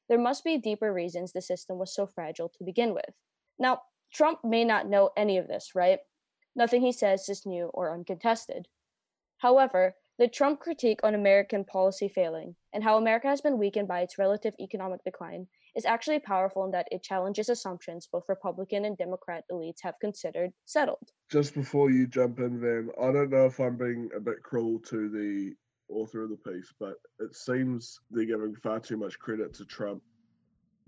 there must be deeper reasons the system was so fragile to begin with. Now, Trump may not know any of this, right? Nothing he says is new or uncontested. However, the Trump critique on American policy failing and how America has been weakened by its relative economic decline is actually powerful in that it challenges assumptions both Republican and Democrat elites have considered settled. Just before you jump in, Van, I don't know if I'm being a bit cruel to the author of the piece, but it seems they're giving far too much credit to Trump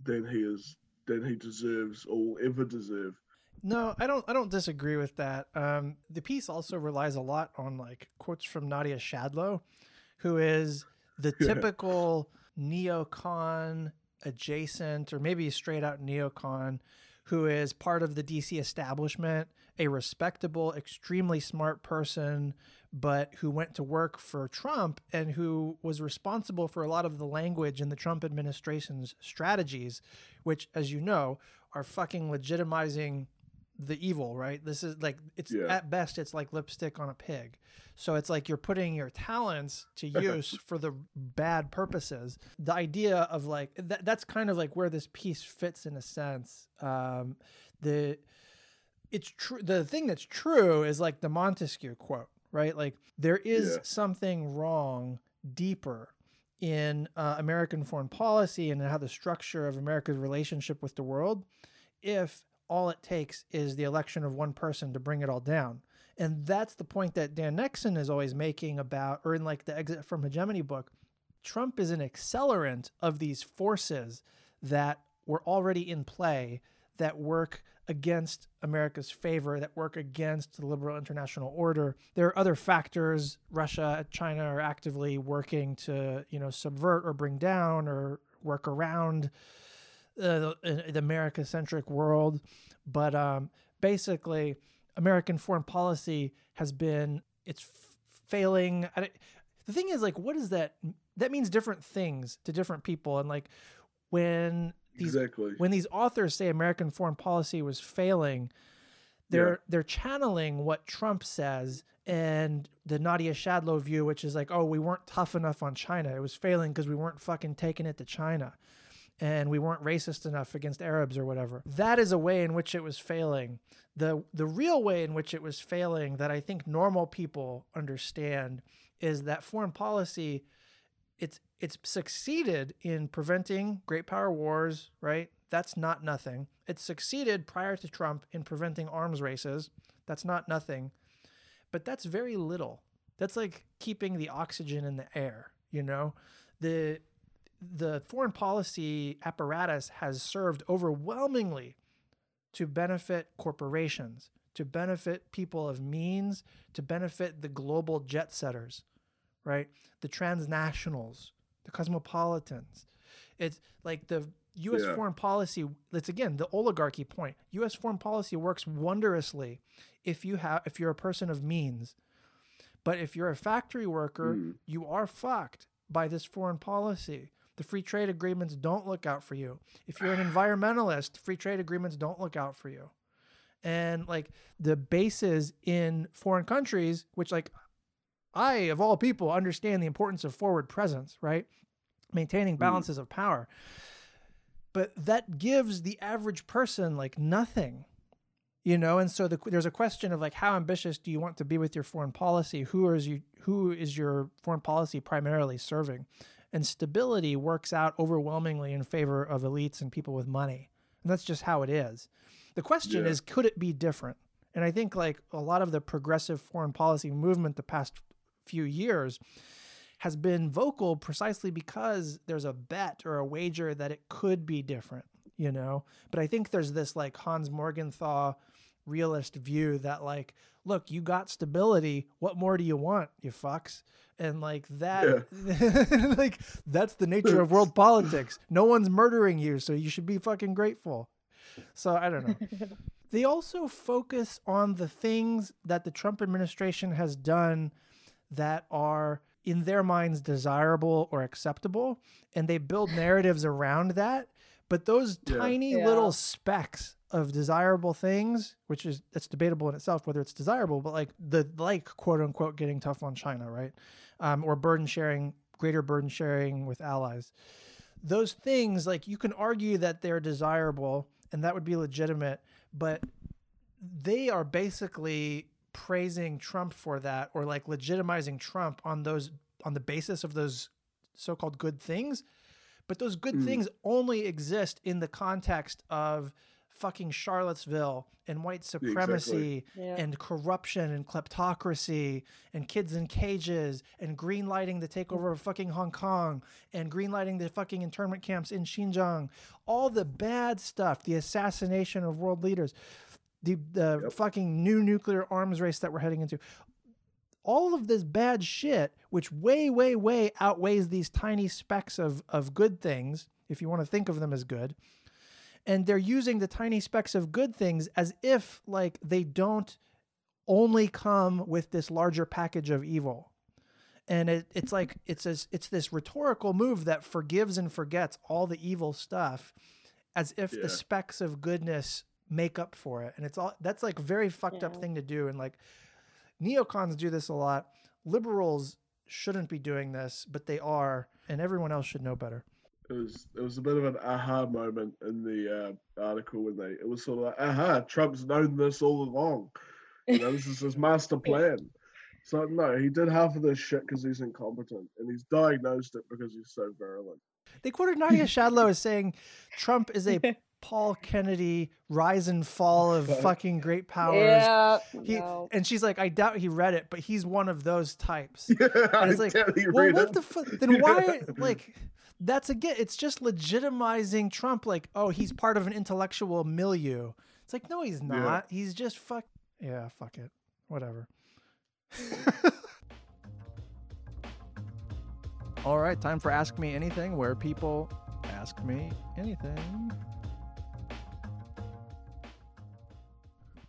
than he is than he deserves or will ever deserve. No, I don't. I don't disagree with that. Um, the piece also relies a lot on like quotes from Nadia Schadlow, who is the *laughs* Yeah. typical neocon adjacent, or maybe straight out neocon, who is part of the DC establishment, a respectable, extremely smart person, but who went to work for Trump and who was responsible for a lot of the language in the Trump administration's strategies, which, as you know, are fucking legitimizing the evil, right? This is like it's Yeah. at best it's like lipstick on a pig. So it's like you're putting your talents to *laughs* use for the bad purposes. The idea of like that, that's kind of like where this piece fits in a sense. Um, the it's true. The thing that's true is like the Montesquieu quote, right? Like there is Yeah. something wrong deeper in uh, American foreign policy and how the structure of America's relationship with the world if all it takes is the election of one person to bring it all down. And that's the point that Dan Nexon is always making about, or in like the Exit from Hegemony book. Trump is an accelerant of these forces that were already in play that work against America's favor, that work against the liberal international order. There are other factors. Russia, China are actively working to, you know, subvert or bring down or work around uh, the, the America-centric world. But um, basically, American foreign policy has been it's f- failing. I the thing is, like, what is that? That means different things to different people, and like when these exactly. when these authors say American foreign policy was failing, they're Yeah. they're channeling what Trump says and the Nadia Schadlow view, which is like, oh, we weren't tough enough on China. It was failing because we weren't fucking taking it to China. And we weren't racist enough against Arabs or whatever. That is a way in which it was failing. The the real way in which it was failing that I think normal people understand is that foreign policy it's it's succeeded in preventing great power wars, right? That's not nothing. It succeeded prior to Trump in preventing arms races. That's not nothing. But that's very little. That's like keeping the oxygen in the air, you know? The the foreign policy apparatus has served overwhelmingly to benefit corporations, to benefit people of means, to benefit the global jet setters, right? The transnationals, the cosmopolitans. It's like the U.S. Yeah. foreign policy. It's again the oligarchy point. U.S. foreign policy works wondrously if you have if you're a person of means, but if you're a factory worker, Mm. you are fucked by this foreign policy. The free trade agreements don't look out for you. If you're an environmentalist, free trade agreements don't look out for you. And like the bases in foreign countries, which like I, of all people, understand the importance of forward presence, right? Maintaining hmm. balances of power. But that gives the average person like nothing, you know. And so the, there's a question of like, how ambitious do you want to be with your foreign policy? Who is you? Who is your foreign policy primarily serving? And stability works out overwhelmingly in favor of elites and people with money, and that's just how it is. The question Yeah. is, could it be different? And I think like a lot of the progressive foreign policy movement the past few years has been vocal precisely because there's a bet or a wager that it could be different, you know? But I think there's this like Hans Morgenthau realist view that like, look, you got stability. What more do you want, you fucks? And like that, *laughs* like that's the nature of world *laughs* politics. No one's murdering you, so you should be fucking grateful. So I don't know. *laughs* they also focus on the things that the Trump administration has done that are in their minds desirable or acceptable and they build narratives around that But those Yeah. tiny Yeah. little specks of desirable things, which is that's debatable in itself whether it's desirable, but like the like quote unquote getting tough on China, right? Um, or burden sharing, greater burden sharing with allies. Those things, like you can argue that they're desirable and that would be legitimate, but they are basically praising Trump for that or like legitimizing Trump on those on the basis of those so-called good things. But those good Mm. things only exist in the context of fucking Charlottesville and white exactly. supremacy Yeah. and corruption and kleptocracy and kids in cages and greenlighting the takeover of fucking Hong Kong and greenlighting the fucking internment camps in Xinjiang. All the bad stuff, the assassination of world leaders, the the Yep. fucking new nuclear arms race that we're heading into. All of this bad shit, which way, way, way outweighs these tiny specks of, of good things, if you want to think of them as good, and they're using the tiny specks of good things as if like they don't only come with this larger package of evil. And it, it's like it's this, it's this rhetorical move that forgives and forgets all the evil stuff as if Yeah. the specks of goodness make up for it. And it's all that's like very fucked up thing to do. And like neocons do this a lot. Liberals shouldn't be doing this but they are and everyone else should know better It was it was a bit of an aha moment in the uh, article when they it was sort of like aha Trump's known this all along. You know, this is his *laughs* master plan. So no, he did half of this shit because he's incompetent, and he's diagnosed it because he's so virulent. They quoted Nadia Schadlow as saying Trump is a *laughs* Paul Kennedy rise and fall of *laughs* fucking great powers. Yeah. He, no. And she's like, I doubt he read it, but he's one of those types. Yeah, And it's I like, doubt he well, read what it. the fuck? Then why, like, that's again, it's just legitimizing Trump, like, oh, he's part of an intellectual milieu. It's like, no, he's not. He's just fuck. Yeah, fuck it. Whatever. *laughs* All right, time for Ask Me Anything, where people ask me anything.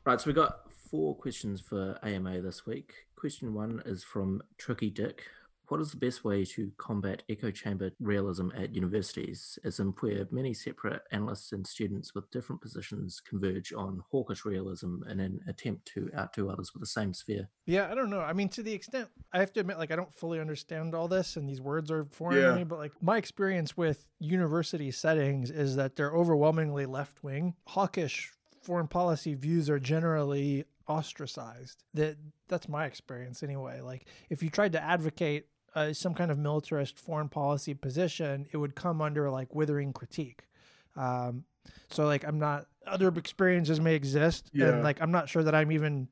Right, so we got four questions for AMA this week. Question one is from Tricky Dick. What is the best way to combat echo chamber realism at universities, as in where many separate analysts and students with different positions converge on hawkish realism in an attempt to outdo others with the same sphere? Yeah, I don't know. I mean, to the extent I have to admit, like, I don't fully understand all this, and these words are foreign Yeah. to me. But like, my experience with university settings is that they're overwhelmingly left wing. Hawkish foreign policy views are generally ostracized. That that's my experience anyway. Like, if you tried to advocate uh, some kind of militarist foreign policy position, it would come under like withering critique. Um, so like, I'm not. Other experiences may exist, Yeah. and like, I'm not sure that I'm even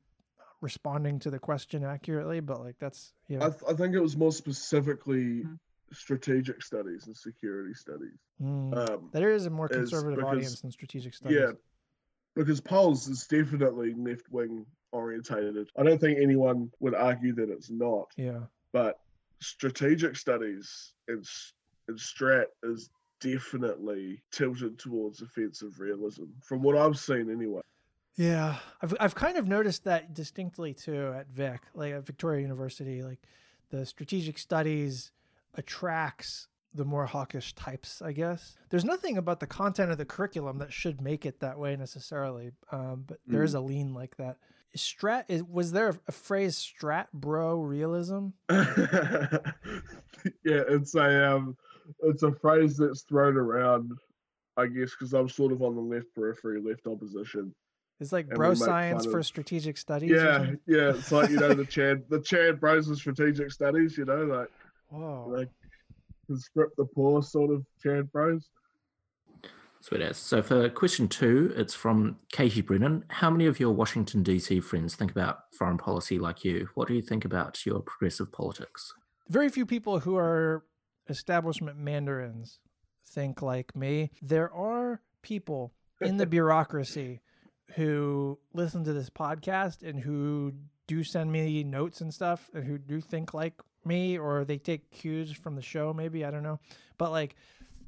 responding to the question accurately, but like that's yeah. I, th- I think it was more specifically strategic studies and security studies. Mm. Um, there is a more conservative because- audience than strategic studies. yeah, because polls is definitely left wing orientated. I don't think anyone would argue that it's not, Yeah. but strategic studies and, and strat is definitely tilted towards offensive realism, from what I've seen anyway. Yeah, I've I've kind of noticed that distinctly too at Vic, like at Victoria University, like the strategic studies attracts the more hawkish types, I guess. There's nothing about the content of the curriculum that should make it that way necessarily, um, but there is a lean like that. Strat is was there a phrase strat bro realism? *laughs* yeah, it's a um, it's a phrase that's thrown around, I guess, because I'm sort of on the left periphery, left opposition. It's like bro science for of- strategic studies. Yeah, yeah, it's like you know the *laughs* Chad, the Chad Bros of strategic studies. You know, like Whoa. like conscript the poor sort of Chad Bros. Sweet as. So for question two, it's from Katie Brennan. How many of your Washington DC friends think about foreign policy like you? What do you think about your progressive politics? very few people who are establishment mandarins think like me. There are people in the *laughs* bureaucracy who listen to this podcast and who do send me notes and stuff and who do think like me or they take cues from the show maybe i don't know but like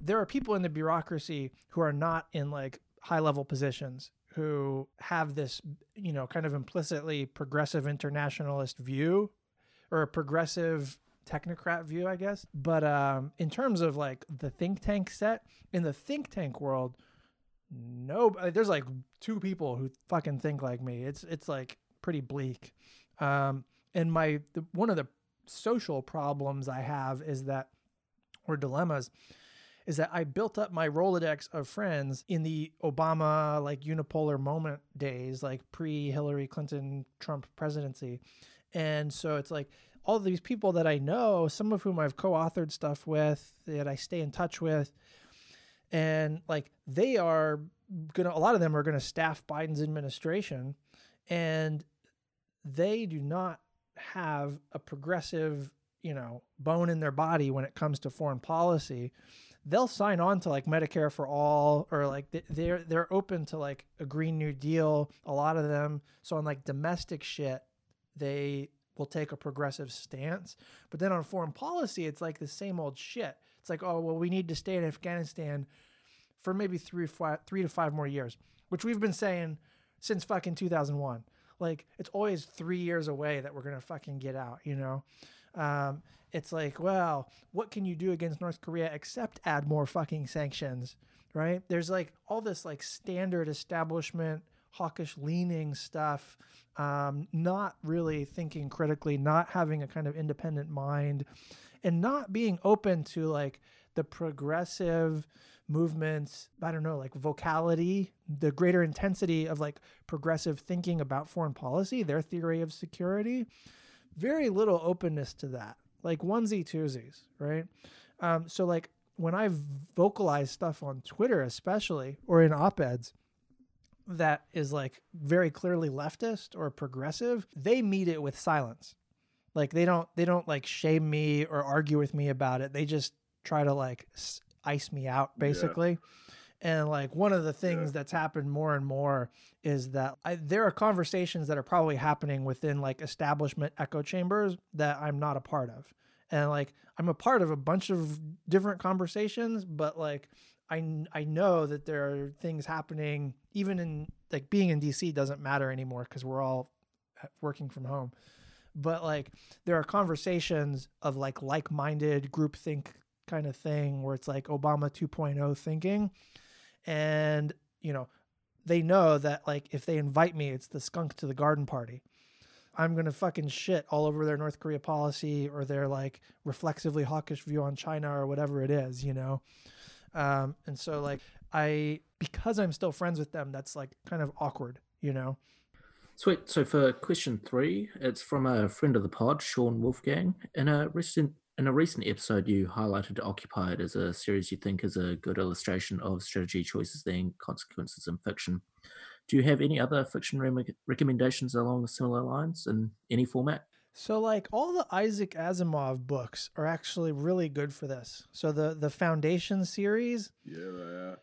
there are people in the bureaucracy who are not in like high level positions who have this you know kind of implicitly progressive internationalist view or a progressive technocrat view, I guess. But um, in terms of like the think tank set in the think tank world, no, there's like two people who fucking think like me. It's it's like pretty bleak. Um, and my the, one of the social problems I have is that, or dilemmas, is that I built up my Rolodex of friends in the Obama like unipolar moment days, like pre Hillary Clinton Trump presidency. And so it's like all these people that I know, some of whom I've co authored stuff with, that I stay in touch with. And like they are gonna, a lot of them are gonna staff Biden's administration. And they do not have a progressive, you know, bone in their body when it comes to foreign policy they'll sign on to like Medicare for all or like they're they're open to like a green new deal a lot of them. So on like domestic shit they will take a progressive stance. But then on foreign policy it's like the same old shit. It's like oh well we need to stay in Afghanistan for maybe 3 five, 3 to 5 more years which we've been saying since fucking 2001 like it's always 3 years away that we're going to fucking get out you know? Um, it's like, well, what can you do against North Korea except add more fucking sanctions, right? There's like all this like standard establishment hawkish leaning stuff, um, not really thinking critically, not having a kind of independent mind, and not being open to like the progressive movements i don't know like vocality the greater intensity of like progressive thinking about foreign policy their theory of security very little openness to that like onesie twosies, right? Um, so like when I vocalize stuff on Twitter, especially or in op eds, that is like very clearly leftist or progressive, they meet it with silence. Like they don't they don't like shame me or argue with me about it. They just try to like ice me out basically. Yeah. And like one of the things yeah. that's happened more and more is that I, there are conversations that are probably happening within like establishment echo chambers that I'm not a part of. And like I'm a part of a bunch of different conversations, but like I I know that there are things happening even in like being in DC doesn't matter anymore cuz we're all uh, working from home. But like there are conversations of like like-minded groupthink kind of thing where it's like Obama 2.0 thinking and you know they know that like if they invite me it's the skunk to the garden party i'm gonna fucking shit all over their north korea policy or their like reflexively hawkish view on china or whatever it is you know um, and so like i because i'm still friends with them that's like kind of awkward you know Sweet. So for question three, it's from a friend of the pod, Sean Wolfgang. In a recent in a recent episode, you highlighted Occupied as a series you think is a good illustration of strategy choices and consequences in fiction. Do you have any other fiction re- recommendations along similar lines in any format? So, like all the Isaac Asimov books are actually really good for this. So the the Foundation series, Yeah, yeah,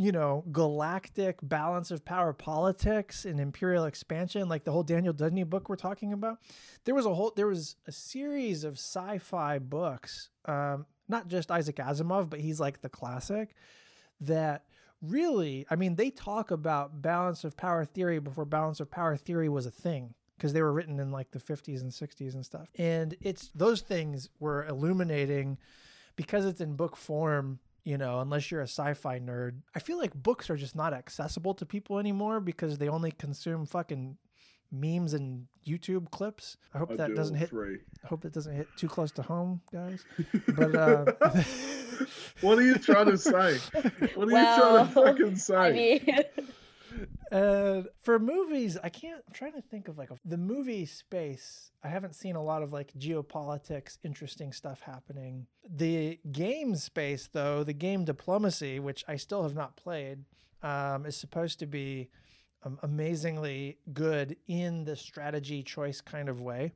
you know, galactic balance of power politics and imperial expansion, like the whole Daniel Deudney book we're talking about. There was a whole, there was a series of sci-fi books, um, not just Isaac Asimov, but he's like the classic that really, I mean, they talk about balance of power theory before balance of power theory was a thing because they were written in like the 50s and 60s and stuff. And it's those things were illuminating because it's in book form you know, unless you're a sci-fi nerd. I feel like books are just not accessible to people anymore because they only consume fucking memes and YouTube clips. I hope I that do doesn't hit. Three. I hope that doesn't hit too close to home, guys. *laughs* But uh, what are you trying to say? *laughs* What are well, you trying to fucking say? I mean... *laughs* And for movies, I can't. I'm trying to think of like a, the movie space. I haven't seen a lot of like geopolitics, interesting stuff happening. The game space, though, the game diplomacy, which I still have not played, um, is supposed to be um, amazingly good in the strategy choice kind of way.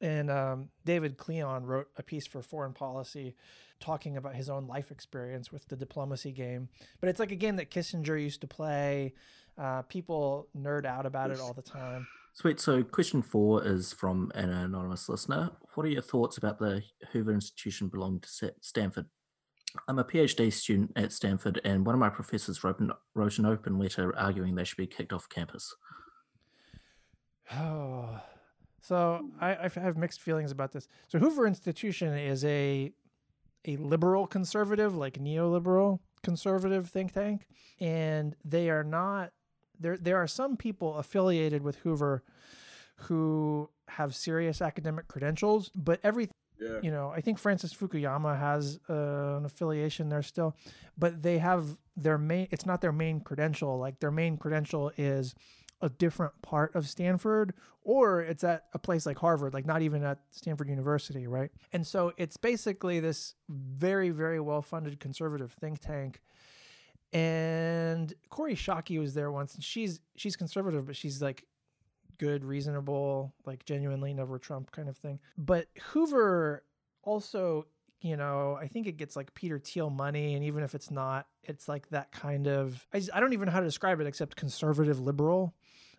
And um, David Klion wrote a piece for Foreign Policy talking about his own life experience with the diplomacy game. But it's like a game that Kissinger used to play. Uh, people nerd out about it all the time. Sweet. So, question four is from an anonymous listener. What are your thoughts about the Hoover Institution belonging to Stanford? I'm a PhD student at Stanford, and one of my professors wrote an, wrote an open letter arguing they should be kicked off campus. Oh, *sighs* So I, I have mixed feelings about this. So Hoover Institution is a a liberal conservative, like neoliberal conservative think tank, and they are not. There there are some people affiliated with Hoover who have serious academic credentials, but every Yeah. you know, I think Francis Fukuyama has uh, an affiliation there still, but they have their main. It's not their main credential. Like their main credential is a different part of Stanford, or it's at a place like Harvard, like not even at Stanford University, right? And so it's basically this very, very well funded conservative think tank. And Kori Schake was there once, and she's she's conservative, but she's like good, reasonable, like genuinely never Trump kind of thing. But Hoover also, you know, I think it gets like Peter Thiel money, and even if it's not, it's like that kind of I, I don't even know how to describe it except conservative liberal.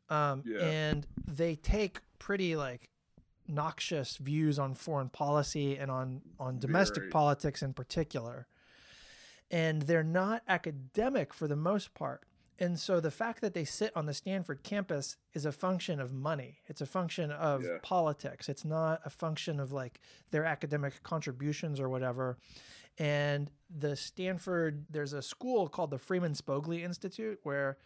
Um, Yeah. And they take pretty like noxious views on foreign policy and on on domestic Very. politics in particular. And they're not academic for the most part. And so the fact that they sit on the Stanford campus is a function of money. It's a function of Yeah. politics. It's not a function of like their academic contributions or whatever. And the Stanford, there's a school called the Freeman Spogli Institute where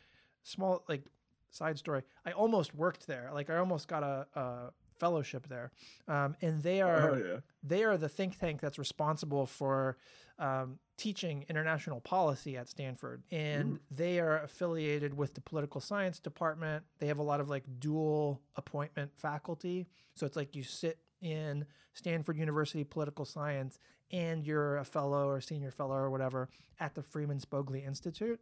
small, like, side story, I almost worked there. Like, I almost got a, a fellowship there. Um, and they are Oh yeah. they are the think tank that's responsible for um, teaching international policy at Stanford, and they are affiliated with the political science department. They have a lot of like dual appointment faculty, so it's like you sit in Stanford University political science and you're a fellow or senior fellow or whatever at the Freeman Spogli Institute.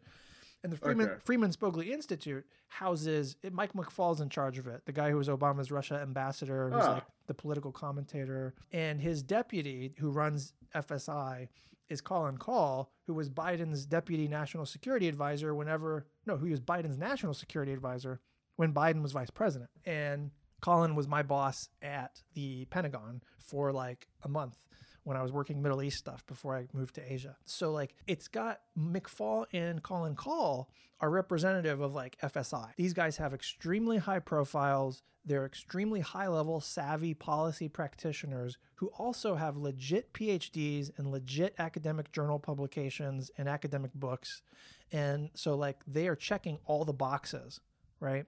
And the Freeman Okay. Freeman Spogli Institute houses it, Mike McFaul's in charge of it, the guy who was Obama's Russia ambassador, who's Ah. like the political commentator, and his deputy who runs FSI is Colin Kahl, who was Biden's deputy national security advisor whenever no, who was Biden's national security advisor when Biden was vice president. And Colin was my boss at the Pentagon for like a month when I was working Middle East stuff before I moved to Asia. So like it's got McFaul and Colin Kahl are representative of like FSI. These guys have extremely high profiles. They're extremely high level savvy policy practitioners who also have legit PhDs and legit academic journal publications and academic books. And so like they are checking all the boxes, right?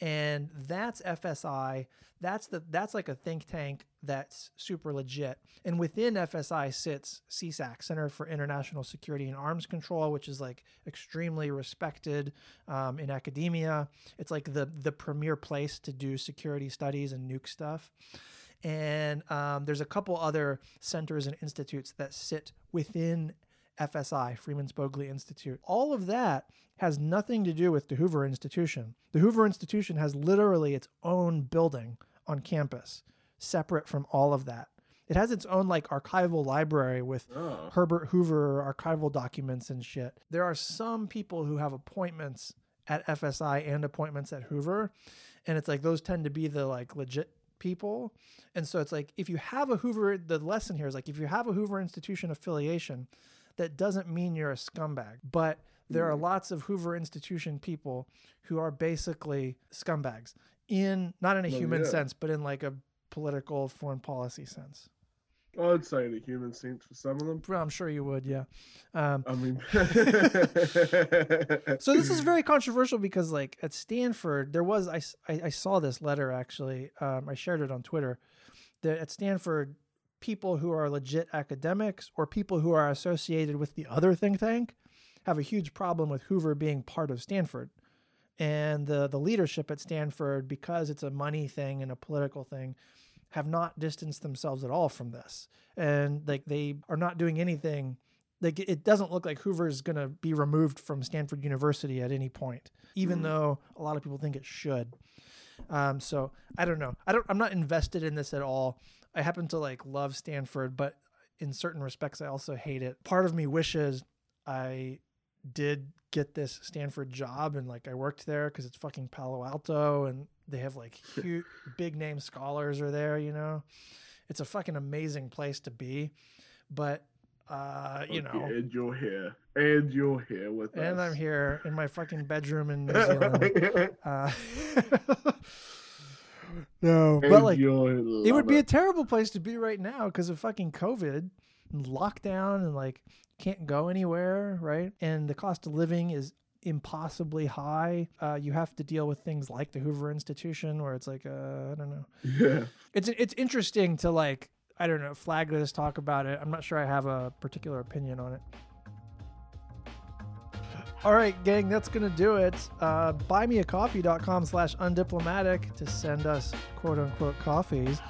And that's FSI. That's the that's like a think tank that's super legit. And within FSI sits CISAC, Center for International Security and Arms Control, which is like extremely respected um, in academia. It's like the the premier place to do security studies and nuke stuff. And um, there's a couple other centers and institutes that sit within FSI, Freeman Spogli Institute. All of that has nothing to do with the Hoover Institution. The Hoover Institution has literally its own building on campus, separate from all of that. It has its own like archival library with Oh. Herbert Hoover archival documents and shit. There are some people who have appointments at FSI and appointments at Hoover, and it's like those tend to be the like legit people. And so it's like if you have a Hoover, the lesson here is like if you have a Hoover Institution affiliation, that doesn't mean you're a scumbag. But there are lots of Hoover Institution people who are basically scumbags in not in a Well, human yeah. sense, but in like a political foreign policy sense. I'd say in a human sense for some of them. Well, I'm sure you would, yeah. Um, I mean, *laughs* *laughs* so this is very controversial because like at stanford there was I I saw this letter actually um, i shared it on twitter that at stanford people who are legit academics or people who are associated with the other think tank have a huge problem with hoover being part of stanford and the the leadership at stanford because it's a money thing and a political thing have not distanced themselves at all from this and like they are not doing anything like it doesn't look like Hoover's going to be removed from Stanford University at any point, even Mhm. though a lot of people think it should. Um, so I don't know. I don't. I'm not invested in this at all. I happen to like love Stanford, but in certain respects, I also hate it. Part of me wishes I did get this Stanford job and like I worked there because it's fucking Palo Alto and they have like *laughs* huge, big name scholars are there. You know, it's a fucking amazing place to be, but uh, you know. and you're here, and you're here with us. And I'm here in my fucking bedroom in *laughs* New Zealand. *laughs* Uh, no, but like it would be a terrible place to be right now because of fucking COVID and lockdown and like can't go anywhere, right? And the cost of living is impossibly high. Uh, you have to deal with things like the Hoover Institution, where it's like, uh, I don't know. Yeah. It's it's interesting to like, I don't know, flag this, talk about it. I'm not sure I have a particular opinion on it. All right, gang, that's gonna do it. Uh, buymeacoffee.com slash undiplomatic to send us quote unquote coffees.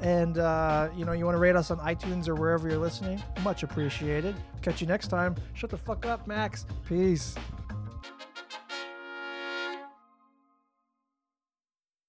And uh, you know, you want to rate us on iTunes or wherever you're listening, much appreciated. Catch you next time. Shut the fuck up, Max. Peace.